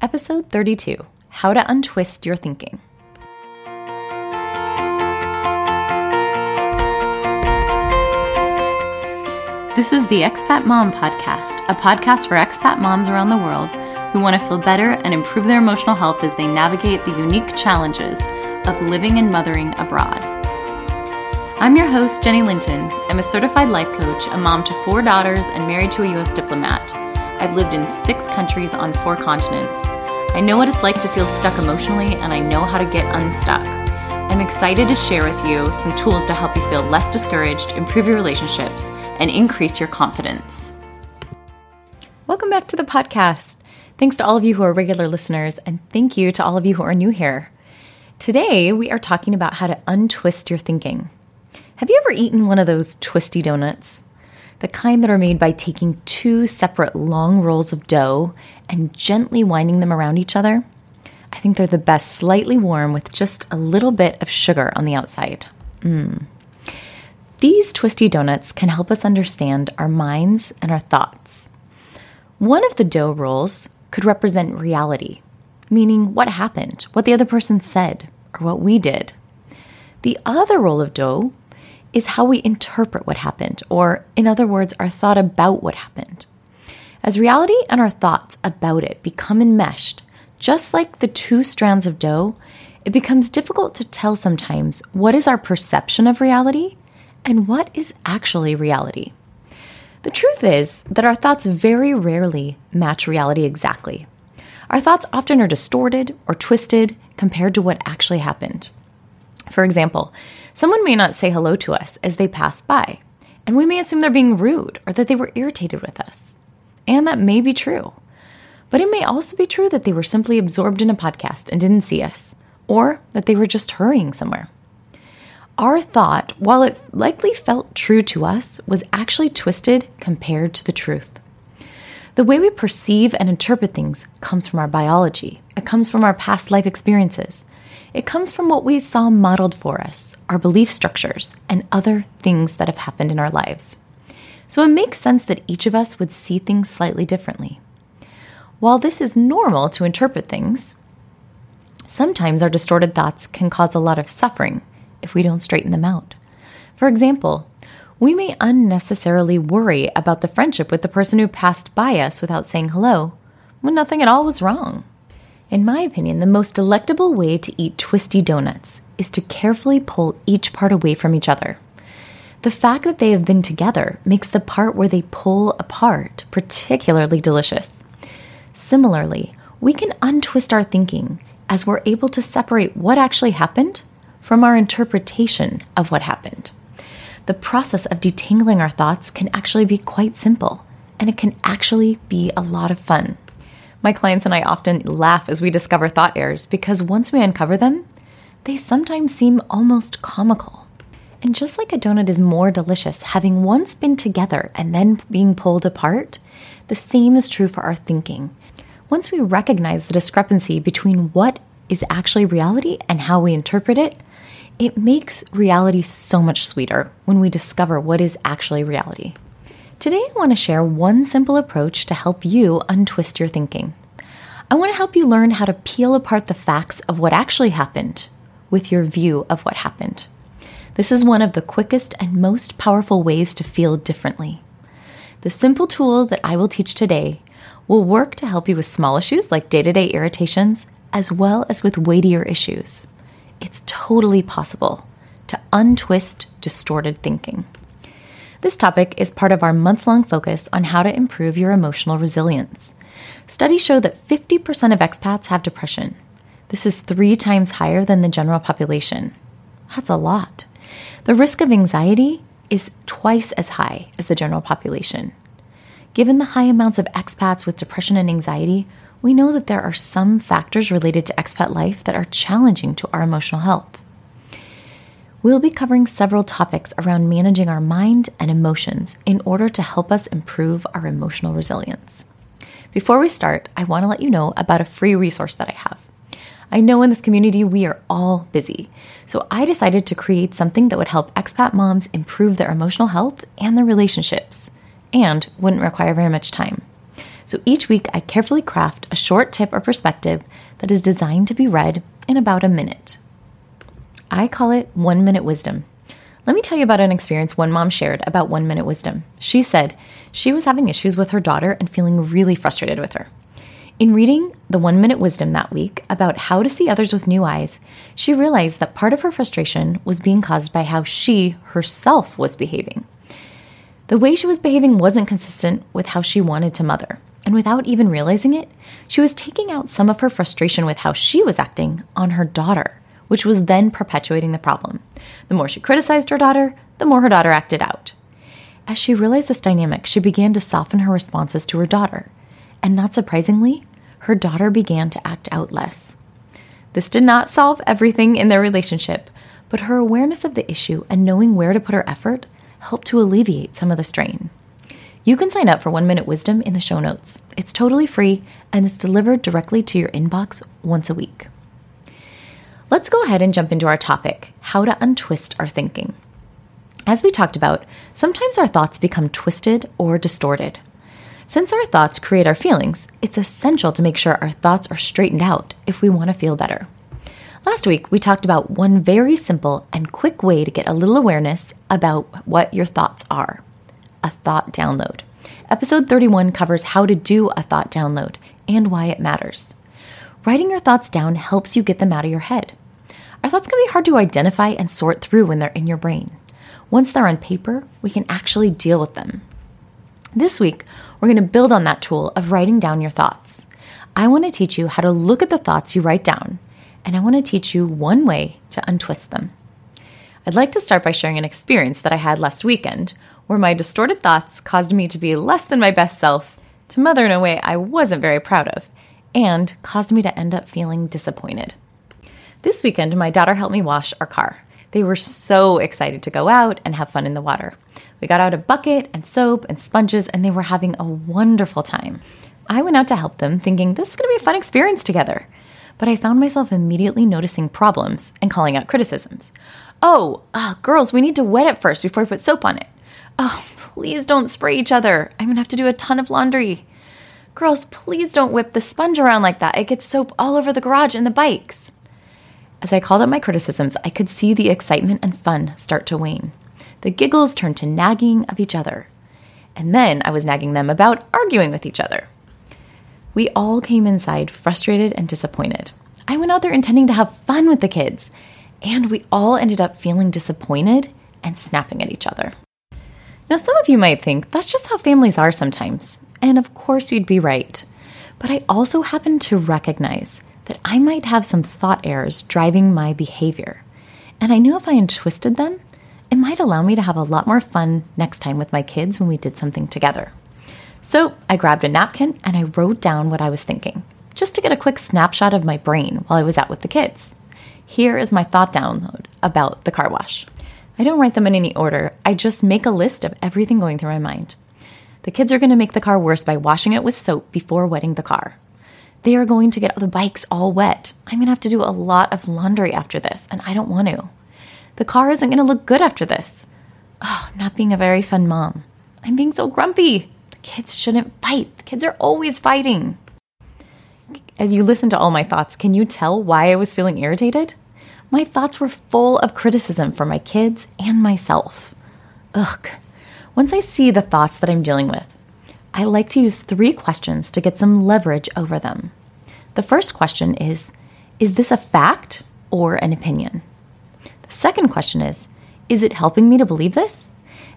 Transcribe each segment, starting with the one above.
Episode 32 How to Untwist Your Thinking. This is the Expat Mom Podcast, a podcast for expat moms around the world who want to feel better and improve their emotional health as they navigate the unique challenges of living and mothering abroad. I'm your host, Jennie Linton. I'm a certified life coach, a mom to four daughters, and married to a U.S. diplomat. I've lived in six countries on four continents. I know what it's like to feel stuck emotionally, and I know how to get unstuck. I'm excited to share with you some tools to help you feel less discouraged, improve your relationships, and increase your confidence. Welcome back to the podcast. Thanks to all of you who are regular listeners, and thank you to all of you who are new here. Today, we are talking about how to untwist your thinking. Have you ever eaten one of those twisty donuts? The kind that are made by taking two separate long rolls of dough and gently winding them around each other? I think they're the best, slightly warm with just a little bit of sugar on the outside. Mmm. These twisty donuts can help us understand our minds and our thoughts. One of the dough rolls could represent reality, meaning what happened, what the other person said, or what we did. The other roll of dough is how we interpret what happened, or in other words, our thought about what happened. As reality and our thoughts about it become enmeshed, just like the two strands of dough, it becomes difficult to tell sometimes what is our perception of reality and what is actually reality. The truth is that our thoughts very rarely match reality exactly. Our thoughts often are distorted or twisted compared to what actually happened. For example, someone may not say hello to us as they pass by, and we may assume they're being rude or that they were irritated with us. And that may be true. But it may also be true that they were simply absorbed in a podcast and didn't see us, or that they were just hurrying somewhere our thought, while it likely felt true to us, was actually twisted compared to the truth. The way we perceive and interpret things comes from our biology, it comes from our past life experiences, it comes from what we saw modeled for us, our belief structures, and other things that have happened in our lives. So it makes sense that each of us would see things slightly differently. While this is normal to interpret things, sometimes our distorted thoughts can cause a lot of suffering if we don't straighten them out. For example, we may unnecessarily worry about the friendship with the person who passed by us without saying hello when nothing at all was wrong. In my opinion, the most delectable way to eat twisty donuts is to carefully pull each part away from each other. The fact that they have been together makes the part where they pull apart particularly delicious. Similarly, we can untwist our thinking as we're able to separate what actually happened from our interpretation of what happened. The process of detangling our thoughts can actually be quite simple, and it can actually be a lot of fun. My clients and I often laugh as we discover thought errors because once we uncover them, they sometimes seem almost comical. And just like a donut is more delicious having once been together and then being pulled apart, the same is true for our thinking. Once we recognize the discrepancy between what is actually reality and how we interpret it, it makes reality so much sweeter when we discover what is actually reality. Today, I want to share one simple approach to help you untwist your thinking. I want to help you learn how to peel apart the facts of what actually happened with your view of what happened. This is one of the quickest and most powerful ways to feel differently. The simple tool that I will teach today will work to help you with small issues like day to day irritations, as well as with weightier issues it's totally possible to untwist distorted thinking. This topic is part of our month long focus on how to improve your emotional resilience. Studies show that 50% of expats have depression. This is three times higher than the general population. That's a lot. The risk of anxiety is twice as high as the general population. Given the high amounts of expats with depression and anxiety, we know that there are some factors related to expat life that are challenging to our emotional health. We'll be covering several topics around managing our mind and emotions in order to help us improve our emotional resilience. Before we start, I want to let you know about a free resource that I have. I know in this community we are all busy, so I decided to create something that would help expat moms improve their emotional health and their relationships, and wouldn't require very much time. So each week, I carefully craft a short tip or perspective that is designed to be read in about a minute. I call it one minute wisdom. Let me tell you about an experience one mom shared about one minute wisdom. She said she was having issues with her daughter and feeling really frustrated with her. In reading the one minute wisdom that week about how to see others with new eyes, she realized that part of her frustration was being caused by how she herself was behaving. The way she was behaving wasn't consistent with how she wanted to mother. And without even realizing it, she was taking out some of her frustration with how she was acting on her daughter, which was then perpetuating the problem. The more she criticized her daughter, the more her daughter acted out. As she realized this dynamic, she began to soften her responses to her daughter. And not surprisingly, her daughter began to act out less. This did not solve everything in their relationship, but her awareness of the issue and knowing where to put her effort helped to alleviate some of the strain. You can sign up for One Minute Wisdom in the show notes. It's totally free and it's delivered directly to your inbox once a week. Let's go ahead and jump into our topic how to untwist our thinking. As we talked about, sometimes our thoughts become twisted or distorted. Since our thoughts create our feelings, it's essential to make sure our thoughts are straightened out if we want to feel better. Last week, we talked about one very simple and quick way to get a little awareness about what your thoughts are a thought download. Episode 31 covers how to do a thought download and why it matters. Writing your thoughts down helps you get them out of your head. Our thoughts can be hard to identify and sort through when they're in your brain. Once they're on paper, we can actually deal with them. This week, we're going to build on that tool of writing down your thoughts. I want to teach you how to look at the thoughts you write down, and I want to teach you one way to untwist them. I'd like to start by sharing an experience that I had last weekend where my distorted thoughts caused me to be less than my best self, to mother in a way I wasn't very proud of, and caused me to end up feeling disappointed. This weekend, my daughter helped me wash our car. They were so excited to go out and have fun in the water. We got out a bucket and soap and sponges, and they were having a wonderful time. I went out to help them, thinking this is going to be a fun experience together. But I found myself immediately noticing problems and calling out criticisms. Oh, uh, girls, we need to wet it first before we put soap on it. Oh, please don't spray each other. I'm gonna have to do a ton of laundry. Girls, please don't whip the sponge around like that. It gets soap all over the garage and the bikes. As I called out my criticisms, I could see the excitement and fun start to wane. The giggles turned to nagging of each other. And then I was nagging them about arguing with each other. We all came inside frustrated and disappointed. I went out there intending to have fun with the kids, and we all ended up feeling disappointed and snapping at each other. Now, some of you might think that's just how families are sometimes. And of course, you'd be right. But I also happen to recognize that I might have some thought errors driving my behavior. And I knew if I untwisted them, it might allow me to have a lot more fun next time with my kids when we did something together. So I grabbed a napkin and I wrote down what I was thinking, just to get a quick snapshot of my brain while I was out with the kids. Here is my thought download about the car wash. I don't write them in any order. I just make a list of everything going through my mind. The kids are going to make the car worse by washing it with soap before wetting the car. They are going to get the bikes all wet. I'm going to have to do a lot of laundry after this, and I don't want to. The car isn't going to look good after this. Oh, I'm not being a very fun mom. I'm being so grumpy. The kids shouldn't fight. The kids are always fighting. As you listen to all my thoughts, can you tell why I was feeling irritated? my thoughts were full of criticism for my kids and myself. Ugh. Once I see the thoughts that I'm dealing with, I like to use three questions to get some leverage over them. The first question is Is this a fact or an opinion? The second question is Is it helping me to believe this?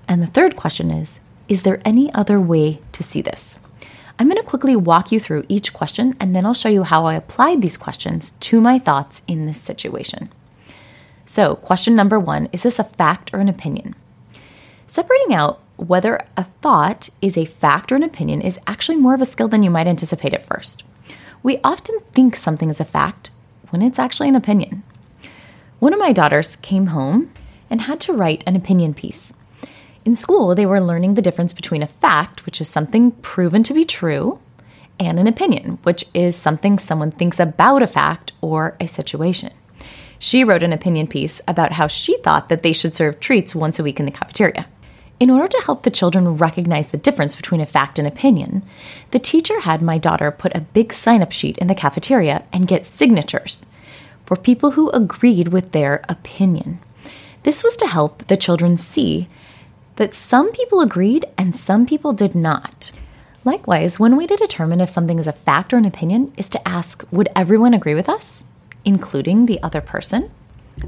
And the third question is Is there any other way to see this? I'm going to quickly walk you through each question and then I'll show you how I applied these questions to my thoughts in this situation. So, question number one is this a fact or an opinion? Separating out whether a thought is a fact or an opinion is actually more of a skill than you might anticipate at first. We often think something is a fact when it's actually an opinion. One of my daughters came home and had to write an opinion piece. In school, they were learning the difference between a fact, which is something proven to be true, and an opinion, which is something someone thinks about a fact or a situation. She wrote an opinion piece about how she thought that they should serve treats once a week in the cafeteria. In order to help the children recognize the difference between a fact and opinion, the teacher had my daughter put a big sign up sheet in the cafeteria and get signatures for people who agreed with their opinion. This was to help the children see that some people agreed and some people did not. Likewise, one way to determine if something is a fact or an opinion is to ask Would everyone agree with us, including the other person?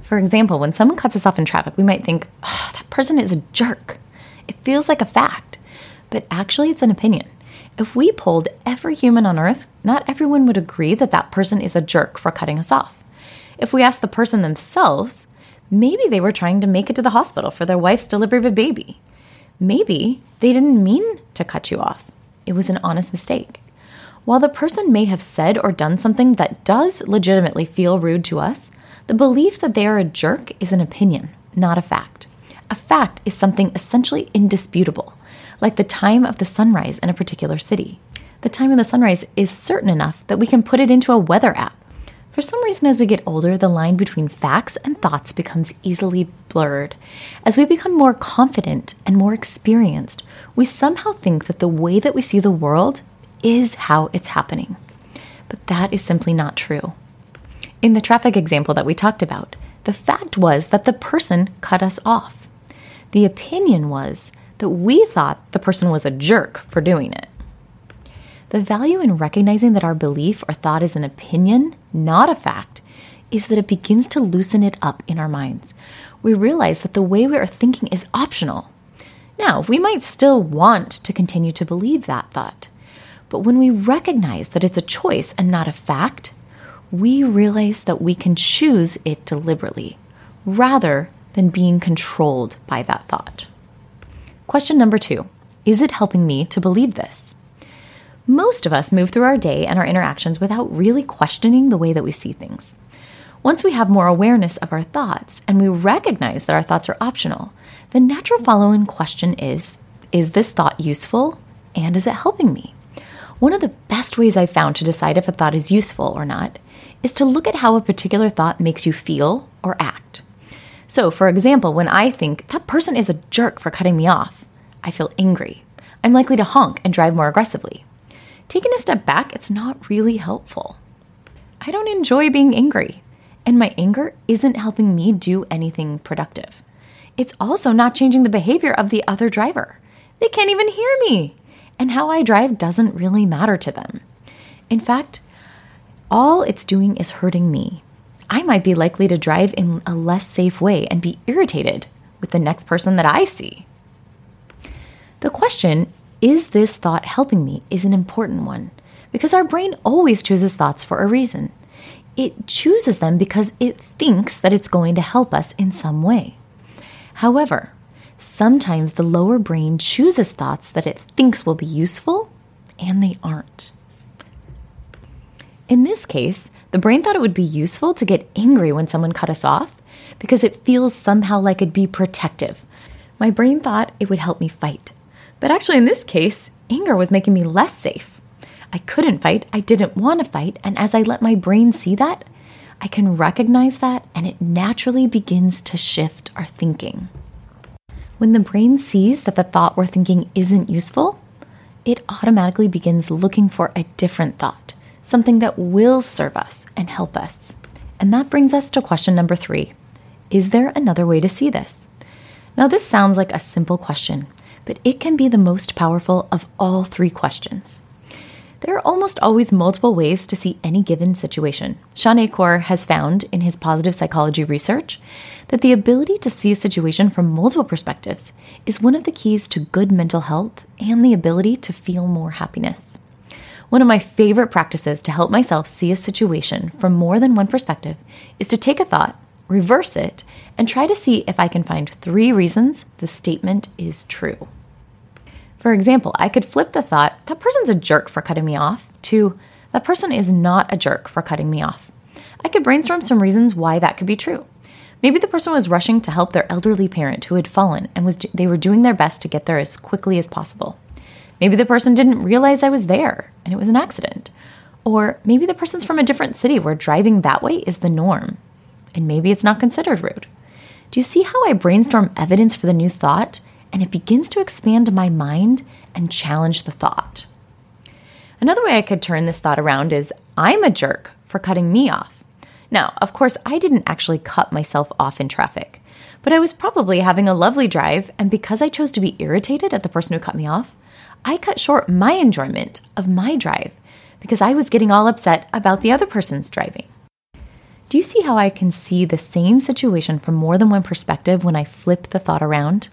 For example, when someone cuts us off in traffic, we might think, oh, That person is a jerk. It feels like a fact, but actually, it's an opinion. If we polled every human on earth, not everyone would agree that that person is a jerk for cutting us off. If we asked the person themselves, maybe they were trying to make it to the hospital for their wife's delivery of a baby. Maybe they didn't mean to cut you off, it was an honest mistake. While the person may have said or done something that does legitimately feel rude to us, the belief that they are a jerk is an opinion, not a fact. A fact is something essentially indisputable, like the time of the sunrise in a particular city. The time of the sunrise is certain enough that we can put it into a weather app. For some reason, as we get older, the line between facts and thoughts becomes easily blurred. As we become more confident and more experienced, we somehow think that the way that we see the world is how it's happening. But that is simply not true. In the traffic example that we talked about, the fact was that the person cut us off. The opinion was that we thought the person was a jerk for doing it. The value in recognizing that our belief or thought is an opinion, not a fact, is that it begins to loosen it up in our minds. We realize that the way we are thinking is optional. Now, we might still want to continue to believe that thought, but when we recognize that it's a choice and not a fact, we realize that we can choose it deliberately rather than being controlled by that thought. Question number two Is it helping me to believe this? Most of us move through our day and our interactions without really questioning the way that we see things. Once we have more awareness of our thoughts and we recognize that our thoughts are optional, the natural following question is Is this thought useful and is it helping me? One of the best ways I've found to decide if a thought is useful or not is to look at how a particular thought makes you feel or act. So, for example, when I think that person is a jerk for cutting me off, I feel angry. I'm likely to honk and drive more aggressively. Taking a step back, it's not really helpful. I don't enjoy being angry, and my anger isn't helping me do anything productive. It's also not changing the behavior of the other driver. They can't even hear me, and how I drive doesn't really matter to them. In fact, all it's doing is hurting me I might be likely to drive in a less safe way and be irritated with the next person that I see. The question, is this thought helping me, is an important one because our brain always chooses thoughts for a reason. It chooses them because it thinks that it's going to help us in some way. However, sometimes the lower brain chooses thoughts that it thinks will be useful and they aren't. In this case, the brain thought it would be useful to get angry when someone cut us off because it feels somehow like it'd be protective. My brain thought it would help me fight. But actually, in this case, anger was making me less safe. I couldn't fight, I didn't want to fight, and as I let my brain see that, I can recognize that and it naturally begins to shift our thinking. When the brain sees that the thought we're thinking isn't useful, it automatically begins looking for a different thought something that will serve us and help us. And that brings us to question number three Is there another way to see this? Now, this sounds like a simple question, but it can be the most powerful of all three questions. There are almost always multiple ways to see any given situation. Shawn Achor has found in his positive psychology research that the ability to see a situation from multiple perspectives is one of the keys to good mental health and the ability to feel more happiness. One of my favorite practices to help myself see a situation from more than one perspective is to take a thought, reverse it, and try to see if I can find three reasons the statement is true. For example, I could flip the thought, that person's a jerk for cutting me off, to that person is not a jerk for cutting me off. I could brainstorm some reasons why that could be true. Maybe the person was rushing to help their elderly parent who had fallen and was they were doing their best to get there as quickly as possible. Maybe the person didn't realize I was there and it was an accident. Or maybe the person's from a different city where driving that way is the norm. And maybe it's not considered rude. Do you see how I brainstorm evidence for the new thought and it begins to expand my mind and challenge the thought. Another way I could turn this thought around is I'm a jerk for cutting me off. Now, of course, I didn't actually cut myself off in traffic, but I was probably having a lovely drive, and because I chose to be irritated at the person who cut me off, I cut short my enjoyment of my drive because I was getting all upset about the other person's driving. Do you see how I can see the same situation from more than one perspective when I flip the thought around?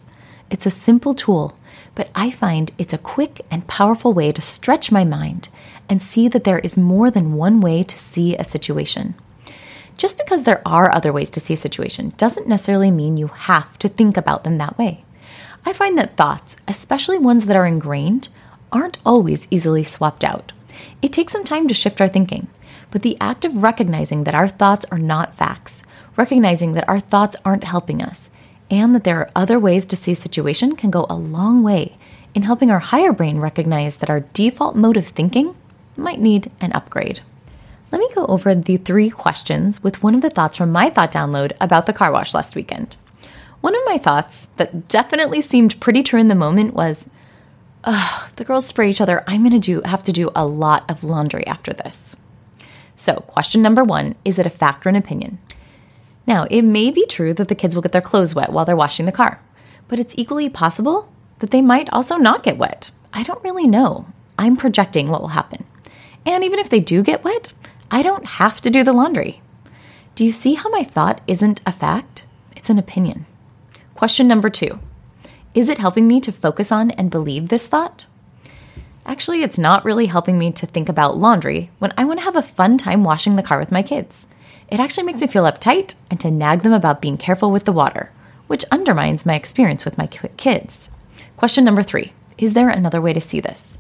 It's a simple tool, but I find it's a quick and powerful way to stretch my mind and see that there is more than one way to see a situation. Just because there are other ways to see a situation doesn't necessarily mean you have to think about them that way. I find that thoughts, especially ones that are ingrained, aren't always easily swapped out. It takes some time to shift our thinking, but the act of recognizing that our thoughts are not facts, recognizing that our thoughts aren't helping us, and that there are other ways to see a situation can go a long way in helping our higher brain recognize that our default mode of thinking might need an upgrade. Let me go over the three questions with one of the thoughts from my thought download about the car wash last weekend. One of my thoughts that definitely seemed pretty true in the moment was, Ugh, the girls spray each other. I'm going to do have to do a lot of laundry after this. So, question number one is it a fact or an opinion? Now, it may be true that the kids will get their clothes wet while they're washing the car, but it's equally possible that they might also not get wet. I don't really know. I'm projecting what will happen. And even if they do get wet, I don't have to do the laundry. Do you see how my thought isn't a fact? It's an opinion. Question number two Is it helping me to focus on and believe this thought? Actually, it's not really helping me to think about laundry when I want to have a fun time washing the car with my kids. It actually makes me feel uptight and to nag them about being careful with the water, which undermines my experience with my kids. Question number three Is there another way to see this?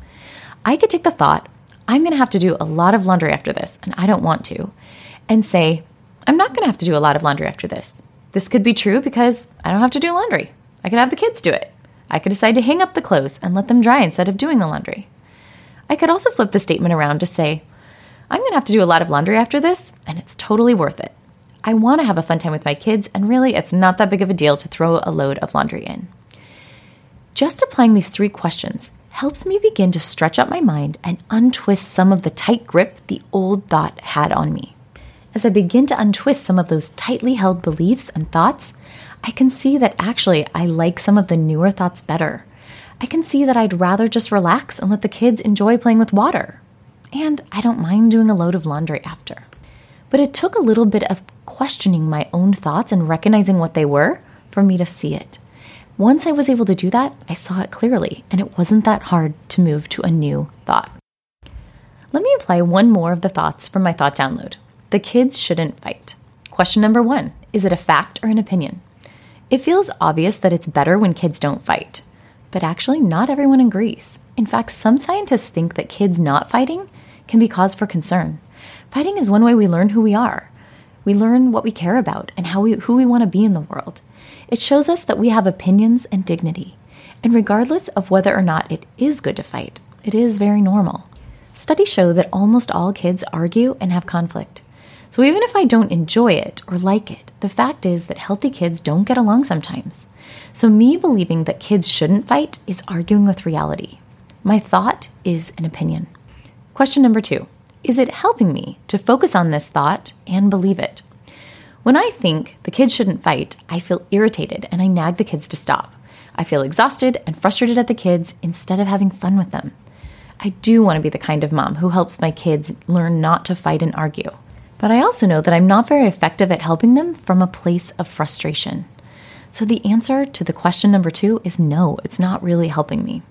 I could take the thought, I'm going to have to do a lot of laundry after this, and I don't want to, and say, I'm not going to have to do a lot of laundry after this. This could be true because I don't have to do laundry. I could have the kids do it. I could decide to hang up the clothes and let them dry instead of doing the laundry. I could also flip the statement around to say, I'm going to have to do a lot of laundry after this, and it's totally worth it. I want to have a fun time with my kids, and really, it's not that big of a deal to throw a load of laundry in. Just applying these three questions helps me begin to stretch out my mind and untwist some of the tight grip the old thought had on me. As I begin to untwist some of those tightly held beliefs and thoughts, I can see that actually I like some of the newer thoughts better. I can see that I'd rather just relax and let the kids enjoy playing with water. And I don't mind doing a load of laundry after. But it took a little bit of questioning my own thoughts and recognizing what they were for me to see it. Once I was able to do that, I saw it clearly, and it wasn't that hard to move to a new thought. Let me apply one more of the thoughts from my thought download. The kids shouldn't fight. Question number one Is it a fact or an opinion? It feels obvious that it's better when kids don't fight, but actually, not everyone agrees. In fact, some scientists think that kids not fighting can be cause for concern. Fighting is one way we learn who we are. We learn what we care about and how we, who we want to be in the world. It shows us that we have opinions and dignity. And regardless of whether or not it is good to fight, it is very normal. Studies show that almost all kids argue and have conflict. So even if I don't enjoy it or like it, the fact is that healthy kids don't get along sometimes. So me believing that kids shouldn't fight is arguing with reality. My thought is an opinion. Question number two Is it helping me to focus on this thought and believe it? When I think the kids shouldn't fight, I feel irritated and I nag the kids to stop. I feel exhausted and frustrated at the kids instead of having fun with them. I do want to be the kind of mom who helps my kids learn not to fight and argue. But I also know that I'm not very effective at helping them from a place of frustration. So the answer to the question number two is no, it's not really helping me.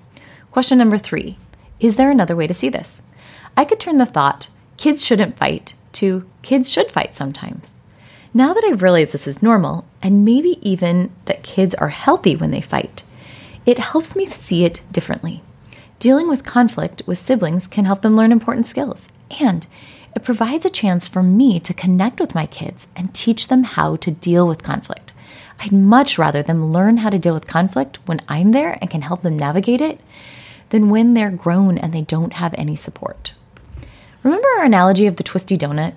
Question number three Is there another way to see this? I could turn the thought, kids shouldn't fight, to kids should fight sometimes. Now that I've realized this is normal, and maybe even that kids are healthy when they fight, it helps me see it differently. Dealing with conflict with siblings can help them learn important skills, and it provides a chance for me to connect with my kids and teach them how to deal with conflict. I'd much rather them learn how to deal with conflict when I'm there and can help them navigate it than when they're grown and they don't have any support. Remember our analogy of the twisty donut?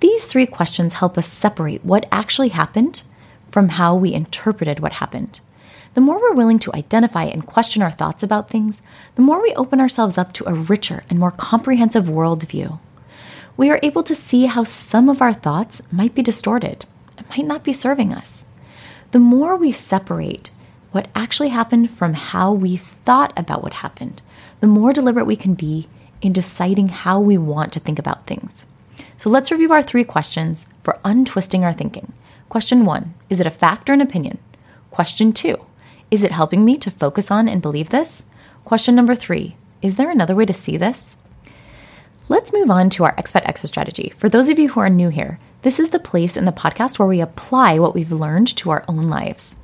These three questions help us separate what actually happened from how we interpreted what happened. The more we're willing to identify and question our thoughts about things, the more we open ourselves up to a richer and more comprehensive worldview. We are able to see how some of our thoughts might be distorted and might not be serving us. The more we separate what actually happened from how we thought about what happened, the more deliberate we can be in deciding how we want to think about things. So let's review our three questions for untwisting our thinking. Question one Is it a fact or an opinion? Question two Is it helping me to focus on and believe this? Question number three Is there another way to see this? Let's move on to our expat exit strategy. For those of you who are new here, this is the place in the podcast where we apply what we've learned to our own lives.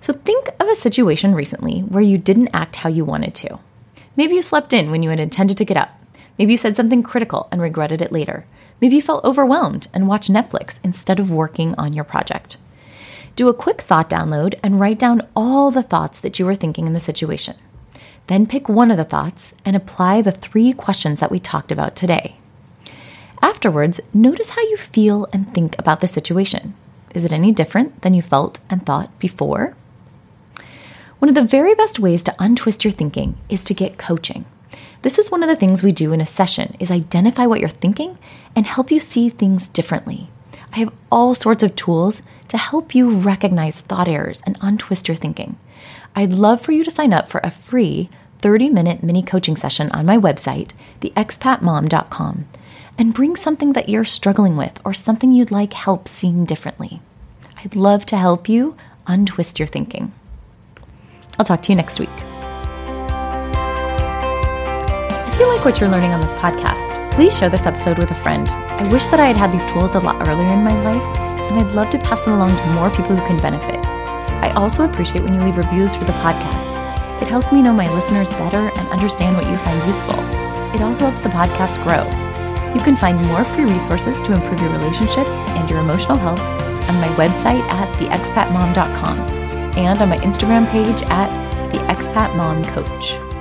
So think of a situation recently where you didn't act how you wanted to. Maybe you slept in when you had intended to get up. Maybe you said something critical and regretted it later. Maybe you felt overwhelmed and watched Netflix instead of working on your project. Do a quick thought download and write down all the thoughts that you were thinking in the situation. Then pick one of the thoughts and apply the three questions that we talked about today. Afterwards, notice how you feel and think about the situation. Is it any different than you felt and thought before? One of the very best ways to untwist your thinking is to get coaching. This is one of the things we do in a session is identify what you're thinking and help you see things differently. I have all sorts of tools to help you recognize thought errors and untwist your thinking. I'd love for you to sign up for a free 30 minute mini coaching session on my website, theexpatmom.com and bring something that you're struggling with or something you'd like help seeing differently. I'd love to help you untwist your thinking. I'll talk to you next week. If you like what you're learning on this podcast, please share this episode with a friend. I wish that I had had these tools a lot earlier in my life, and I'd love to pass them along to more people who can benefit. I also appreciate when you leave reviews for the podcast. It helps me know my listeners better and understand what you find useful. It also helps the podcast grow. You can find more free resources to improve your relationships and your emotional health on my website at theexpatmom.com and on my Instagram page at the Expat Mom Coach.